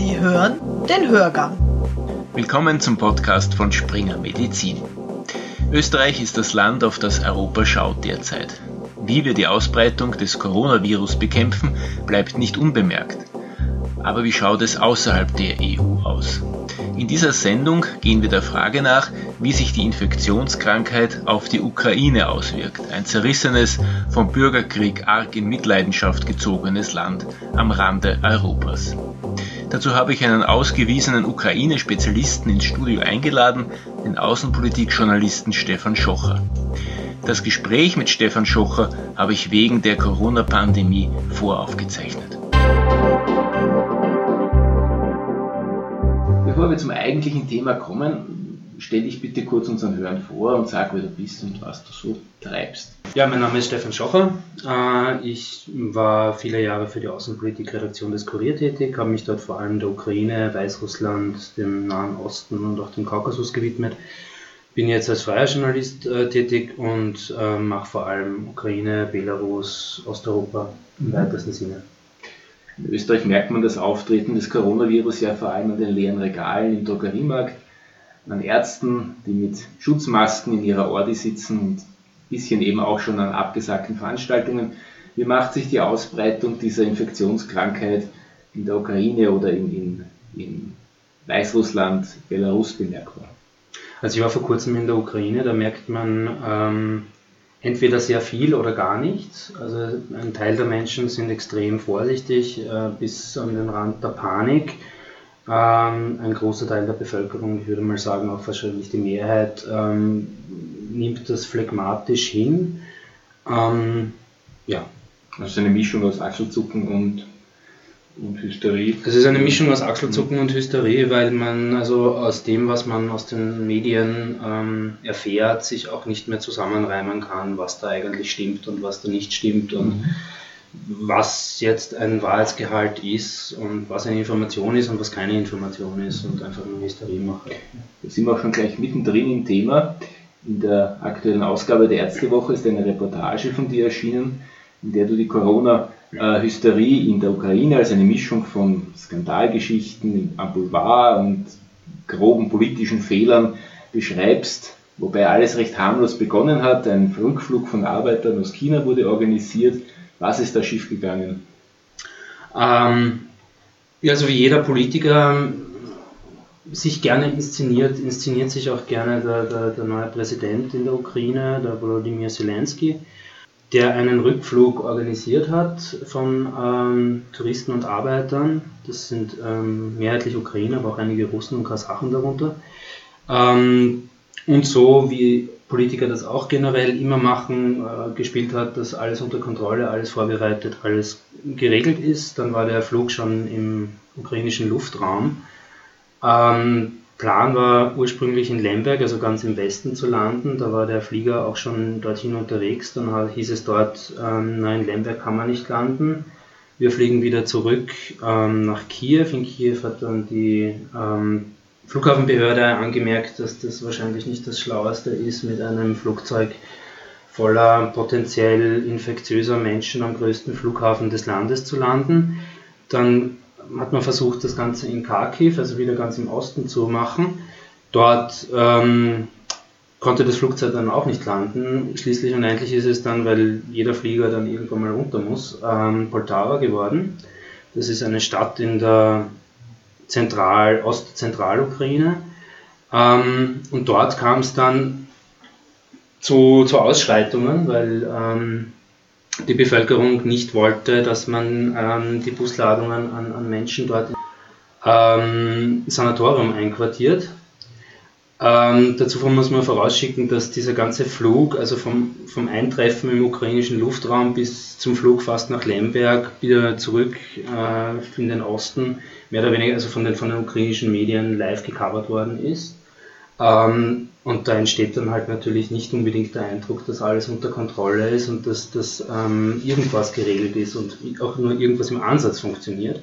Sie hören den Hörgang. Willkommen zum Podcast von Springer Medizin. Österreich ist das Land, auf das Europa schaut derzeit. Wie wir die Ausbreitung des Coronavirus bekämpfen, bleibt nicht unbemerkt. Aber wie schaut es außerhalb der EU aus? In dieser Sendung gehen wir der Frage nach, wie sich die Infektionskrankheit auf die Ukraine auswirkt, ein zerrissenes, vom Bürgerkrieg arg in Mitleidenschaft gezogenes Land am Rande Europas. Dazu habe ich einen ausgewiesenen Ukraine-Spezialisten ins Studio eingeladen, den Außenpolitik-Journalisten Stefan Schocher. Das Gespräch mit Stefan Schocher habe ich wegen der Corona-Pandemie voraufgezeichnet. Bevor wir zum eigentlichen Thema kommen, stell dich bitte kurz unseren Hörern vor und sag, wer du bist und was du so treibst. Ja, mein Name ist Stefan Schocher. Äh, ich war viele Jahre für die Außenpolitik-Redaktion des Kurier tätig, habe mich dort vor allem der Ukraine, Weißrussland, dem Nahen Osten und auch dem Kaukasus gewidmet. Bin jetzt als freier Journalist äh, tätig und äh, mache vor allem Ukraine, Belarus, Osteuropa im weitesten Sinne. In Österreich merkt man das Auftreten des Coronavirus ja vor allem an den leeren Regalen im Drogeriemarkt, an Ärzten, die mit Schutzmasken in ihrer Ordi sitzen und ein bisschen eben auch schon an abgesagten Veranstaltungen. Wie macht sich die Ausbreitung dieser Infektionskrankheit in der Ukraine oder in, in, in Weißrussland, Belarus bemerkbar? Also ich war vor kurzem in der Ukraine, da merkt man, ähm, entweder sehr viel oder gar nichts. Also ein Teil der Menschen sind extrem vorsichtig äh, bis an den Rand der Panik. Ähm, ein großer Teil der Bevölkerung, ich würde mal sagen auch wahrscheinlich die Mehrheit, ähm, nimmt das phlegmatisch hin. Ähm, ja. Also eine Mischung aus Achselzucken und und Hysterie. Es ist eine Mischung aus Achselzucken und Hysterie, weil man also aus dem, was man aus den Medien ähm, erfährt, sich auch nicht mehr zusammenreimen kann, was da eigentlich stimmt und was da nicht stimmt und mhm. Was jetzt ein Wahrheitsgehalt ist und was eine Information ist und was keine Information ist und einfach nur Hysterie macht. Da sind wir auch schon gleich mittendrin im Thema. In der aktuellen Ausgabe der Ärztewoche ist eine Reportage von dir erschienen, in der du die Corona- äh, Hysterie in der Ukraine als eine Mischung von Skandalgeschichten am Boulevard und groben politischen Fehlern beschreibst, wobei alles recht harmlos begonnen hat. Ein Rückflug von Arbeitern aus China wurde organisiert. Was ist da schiefgegangen? Ähm, ja, also wie jeder Politiker sich gerne inszeniert, inszeniert sich auch gerne der, der, der neue Präsident in der Ukraine, der Volodymyr Zelensky der einen Rückflug organisiert hat von ähm, Touristen und Arbeitern. Das sind ähm, mehrheitlich Ukrainer, aber auch einige Russen und Kasachen darunter. Ähm, und so wie Politiker das auch generell immer machen, äh, gespielt hat, dass alles unter Kontrolle, alles vorbereitet, alles geregelt ist. Dann war der Flug schon im ukrainischen Luftraum. Ähm, Plan war ursprünglich in Lemberg, also ganz im Westen zu landen. Da war der Flieger auch schon dorthin unterwegs. Dann hieß es dort, ähm, nein, Lemberg kann man nicht landen. Wir fliegen wieder zurück ähm, nach Kiew. In Kiew hat dann die ähm, Flughafenbehörde angemerkt, dass das wahrscheinlich nicht das Schlaueste ist, mit einem Flugzeug voller potenziell infektiöser Menschen am größten Flughafen des Landes zu landen. Dann hat man versucht, das Ganze in Kharkiv, also wieder ganz im Osten zu machen. Dort ähm, konnte das Flugzeug dann auch nicht landen. Schließlich und endlich ist es dann, weil jeder Flieger dann irgendwann mal runter muss, ähm, Poltava geworden. Das ist eine Stadt in der Zentral-, Ost-Zentralukraine. Ähm, und dort kam es dann zu, zu Ausschreitungen, weil ähm, die Bevölkerung nicht wollte, dass man ähm, die Busladungen an, an Menschen dort im ähm, Sanatorium einquartiert. Ähm, dazu muss man vorausschicken, dass dieser ganze Flug, also vom, vom Eintreffen im ukrainischen Luftraum bis zum Flug fast nach Lemberg, wieder zurück äh, in den Osten, mehr oder weniger also von den, von den ukrainischen Medien live gecovert worden ist. Ähm, und da entsteht dann halt natürlich nicht unbedingt der Eindruck, dass alles unter Kontrolle ist und dass, dass ähm, irgendwas geregelt ist und auch nur irgendwas im Ansatz funktioniert.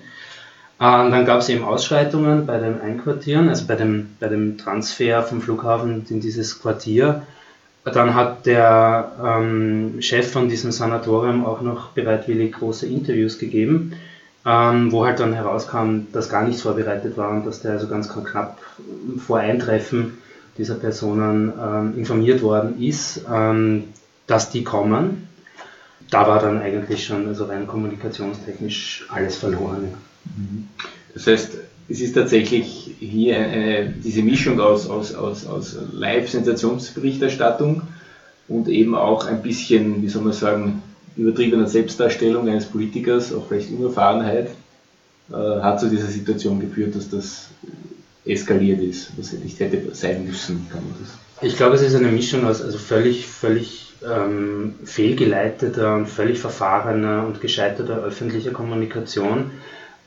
Äh, und dann gab es eben Ausschreitungen bei dem Einquartieren, also bei dem, bei dem Transfer vom Flughafen in dieses Quartier. Dann hat der ähm, Chef von diesem Sanatorium auch noch bereitwillig große Interviews gegeben ähm, wo halt dann herauskam, dass gar nichts vorbereitet war und dass der also ganz knapp vor Eintreffen dieser Personen ähm, informiert worden ist, ähm, dass die kommen. Da war dann eigentlich schon also rein kommunikationstechnisch alles verloren. Das heißt, es ist tatsächlich hier eine, diese Mischung aus, aus, aus, aus Live-Sensationsberichterstattung und eben auch ein bisschen, wie soll man sagen, übertriebener Selbstdarstellung eines Politikers, auch vielleicht Unerfahrenheit, äh, hat zu dieser Situation geführt, dass das eskaliert ist, was nicht hätte sein müssen, kann man das. Ich glaube, es ist eine Mischung aus also völlig, völlig ähm, fehlgeleiteter und völlig verfahrener und gescheiterter öffentlicher Kommunikation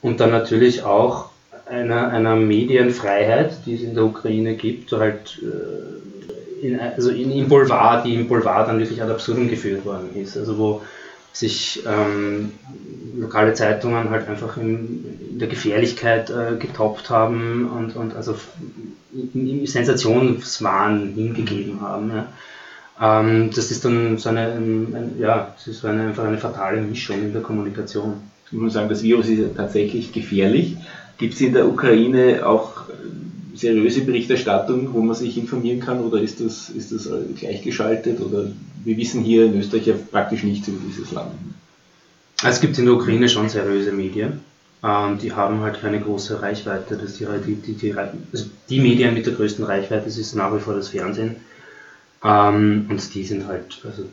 und dann natürlich auch einer, einer Medienfreiheit, die es in der Ukraine gibt, halt äh, in, also in, im Boulevard, die im Boulevard dann wirklich ad absurdum geführt worden ist. Also wo sich ähm, lokale Zeitungen halt einfach in, in der Gefährlichkeit äh, getoppt haben und, und also im Sensationswahn hingegeben haben. Ja. Ähm, das ist dann so eine, ein, ja, das ist eine, einfach eine fatale Mischung in der Kommunikation. Ich muss sagen, das Virus ist tatsächlich gefährlich. Gibt es in der Ukraine auch seriöse Berichterstattung, wo man sich informieren kann oder ist das, ist das gleichgeschaltet oder wir wissen hier in Österreich ja praktisch nichts über dieses Land? Es gibt in der Ukraine schon seriöse Medien. Ähm, die haben halt keine große Reichweite. Das die, die, die, also die Medien mit der größten Reichweite das ist nach wie vor das Fernsehen. Ähm, und die sind halt also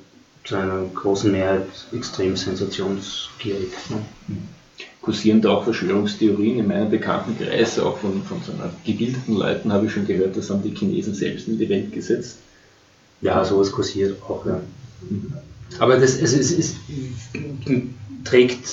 zu einer großen Mehrheit extrem sensationsgierig. Ne? Mhm kursieren da auch Verschwörungstheorien in meinem bekannten Kreis, auch von, von so einer gebildeten Leuten habe ich schon gehört, das haben die Chinesen selbst in die Welt gesetzt. Ja, sowas kursiert auch, ja. Mhm. Aber das es, es, es, trägt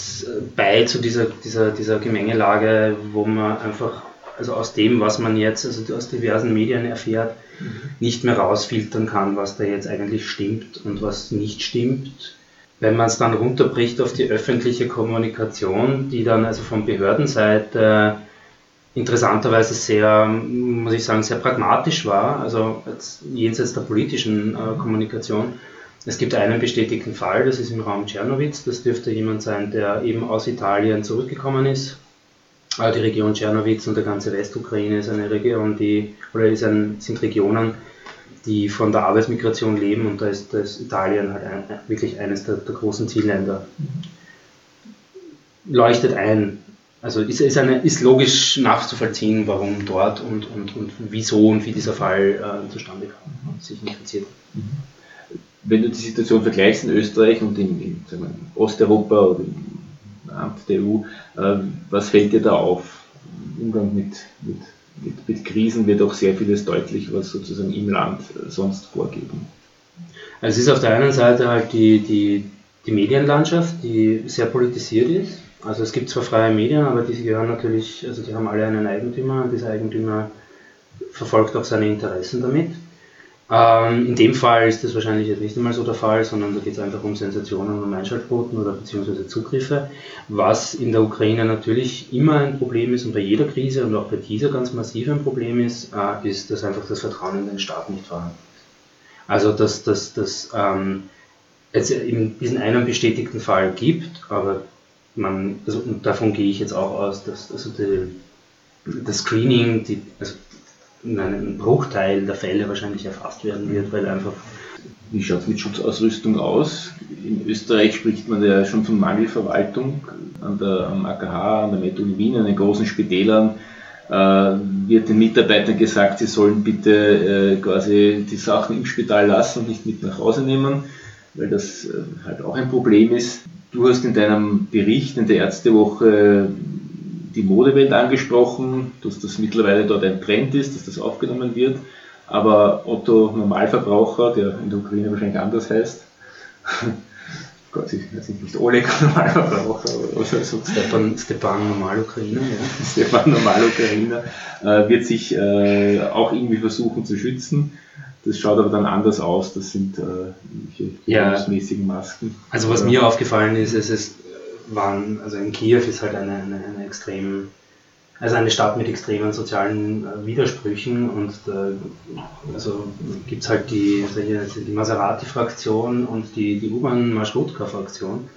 bei zu dieser, dieser, dieser Gemengelage, wo man einfach, also aus dem, was man jetzt, also aus diversen Medien erfährt, mhm. nicht mehr rausfiltern kann, was da jetzt eigentlich stimmt und was nicht stimmt wenn man es dann runterbricht auf die öffentliche Kommunikation, die dann also von Behördenseite interessanterweise sehr, muss ich sagen, sehr pragmatisch war, also jenseits der politischen äh, Kommunikation. Es gibt einen bestätigten Fall, das ist im Raum Tschernowitz, das dürfte jemand sein, der eben aus Italien zurückgekommen ist. Äh, die Region Tschernowitz und der ganze Westukraine ist eine Region, die, oder ist ein, sind Regionen, die von der Arbeitsmigration leben und da ist, da ist Italien halt ein, wirklich eines der, der, großen Zielländer. Leuchtet ein. Also ist, ist, eine, ist logisch nachzuvollziehen, warum dort und, und, und wieso und wie dieser Fall äh, zustande kam und sich infiziert. Wenn du die Situation vergleichst in Österreich und in, in, in Osteuropa oder im Amt der EU, äh, was fällt dir da auf? im Umgang mit, mit mit, mit Krisen wird auch sehr vieles deutlich, was sozusagen im Land äh, sonst vorgeben. Also es ist auf der einen Seite halt die, die, die Medienlandschaft, die sehr politisiert ist. Also es gibt zwar freie Medien, aber diese gehören natürlich, also die haben alle einen Eigentümer und dieser Eigentümer verfolgt auch seine Interessen damit. Ähm, in dem Fall ist das wahrscheinlich jetzt nicht einmal so der Fall, sondern da geht es einfach um Sensationen und Einschaltquoten oder beziehungsweise Zugriffe, was in der Ukraine natürlich immer ein Problem ist und bei jeder Krise und auch bei dieser ganz massiv ein Problem ist, äh, ist, dass einfach das Vertrauen in den Staat nicht vorhanden ist. Also dass das dass, ähm, es eben diesen einen bestätigten Fall gibt, aber man, also, und davon gehe ich jetzt auch aus, dass also die, das Screening, die, also in einem Bruchteil der Fälle wahrscheinlich erfasst werden wird, weil einfach. Wie schaut es mit Schutzausrüstung aus? In Österreich spricht man ja schon von Mangelverwaltung. An der, am AKH, an der Metro Wien, an den großen Spitälern äh, wird den Mitarbeitern gesagt, sie sollen bitte äh, quasi die Sachen im Spital lassen und nicht mit nach Hause nehmen, weil das äh, halt auch ein Problem ist. Du hast in deinem Bericht in der Ärztewoche die Modewelt angesprochen, dass das mittlerweile dort ein Trend ist, dass das aufgenommen wird. Aber Otto Normalverbraucher, der in der Ukraine wahrscheinlich anders heißt, Gott, ich weiß nicht, Oleg Normalverbraucher oder so. Stepan, Stepan Normal-Ukrainer, ja. Stepan Normal-Ukrainer äh, wird sich äh, auch irgendwie versuchen zu schützen. Das schaut aber dann anders aus. Das sind äh, ja. Masken. Also was mir aufgefallen ist, es ist waren, also in Kiew ist halt eine, eine, eine extrem, also eine Stadt mit extremen sozialen äh, Widersprüchen und da also gibt es halt die, die Maserati-Fraktion und die, die U-Bahn-Marschrutka-Fraktion.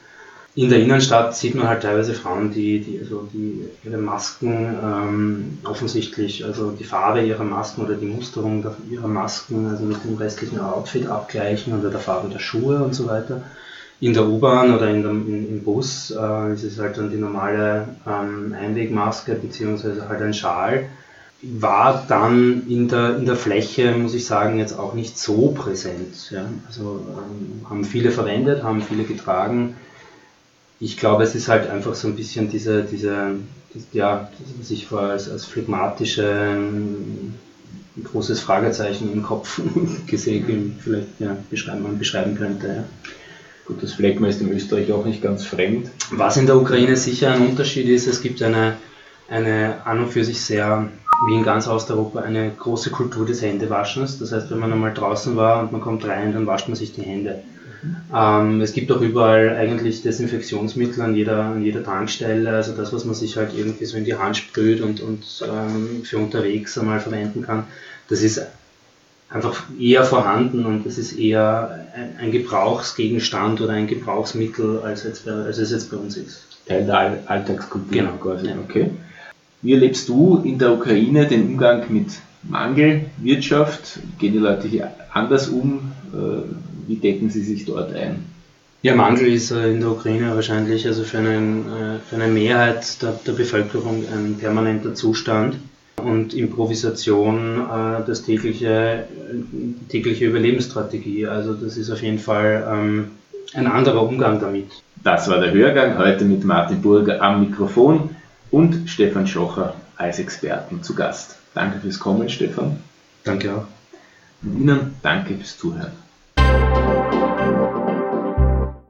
in der Innenstadt sieht man halt teilweise Frauen, die, die, also die ihre Masken ähm, offensichtlich, also die Farbe ihrer Masken oder die Musterung ihrer Masken, also mit dem restlichen Outfit abgleichen oder der Farbe der Schuhe und so weiter. In der U-Bahn oder in der, in, im Bus äh, ist es halt dann die normale ähm, Einwegmaske beziehungsweise halt ein Schal. War dann in der, in der Fläche, muss ich sagen, jetzt auch nicht so präsent. Ja? Also ähm, haben viele verwendet, haben viele getragen ich glaube, es ist halt einfach so ein bisschen diese, diese, ja, was ich vorher als, als phlegmatische, ein großes Fragezeichen im Kopf gesehen, vielleicht ja, beschreiben, beschreiben könnte. Ja. Gut, das Phlegma ist in Österreich auch nicht ganz fremd. Was in der Ukraine sicher ein Unterschied ist, es gibt eine, eine an und für sich sehr, wie in ganz Osteuropa, eine große Kultur des Händewaschens. Das heißt, wenn man einmal draußen war und man kommt rein, dann wascht man sich die Hände. Ähm, es gibt auch überall eigentlich Desinfektionsmittel an jeder, an jeder Tankstelle, also das, was man sich halt irgendwie so in die Hand sprüht und, und ähm, für unterwegs einmal verwenden kann, das ist einfach eher vorhanden und das ist eher ein, Gebrauchsgegenstand oder ein Gebrauchsmittel, als, jetzt, als es jetzt bei uns ist. Teil der Alltagskultur genau. quasi. Ja. Okay. Wie erlebst du in der Ukraine den Umgang mit Mangelwirtschaft? Gehen die Leute hier anders um? Äh, wie decken Sie sich dort ein? Ja, Mangel ist äh, in der Ukraine wahrscheinlich also für, einen, äh, für eine Mehrheit der, der Bevölkerung ein permanenter Zustand und Improvisation äh, das tägliche, tägliche Überlebensstrategie. Also das ist auf jeden Fall ähm, ein anderer Umgang damit. Das war der Hörgang heute mit Martin Burger am Mikrofon und Stefan Schocher als Experten zu Gast. Danke fürs Kommen, Stefan. Danke auch. Und Ihnen danke fürs Zuhören.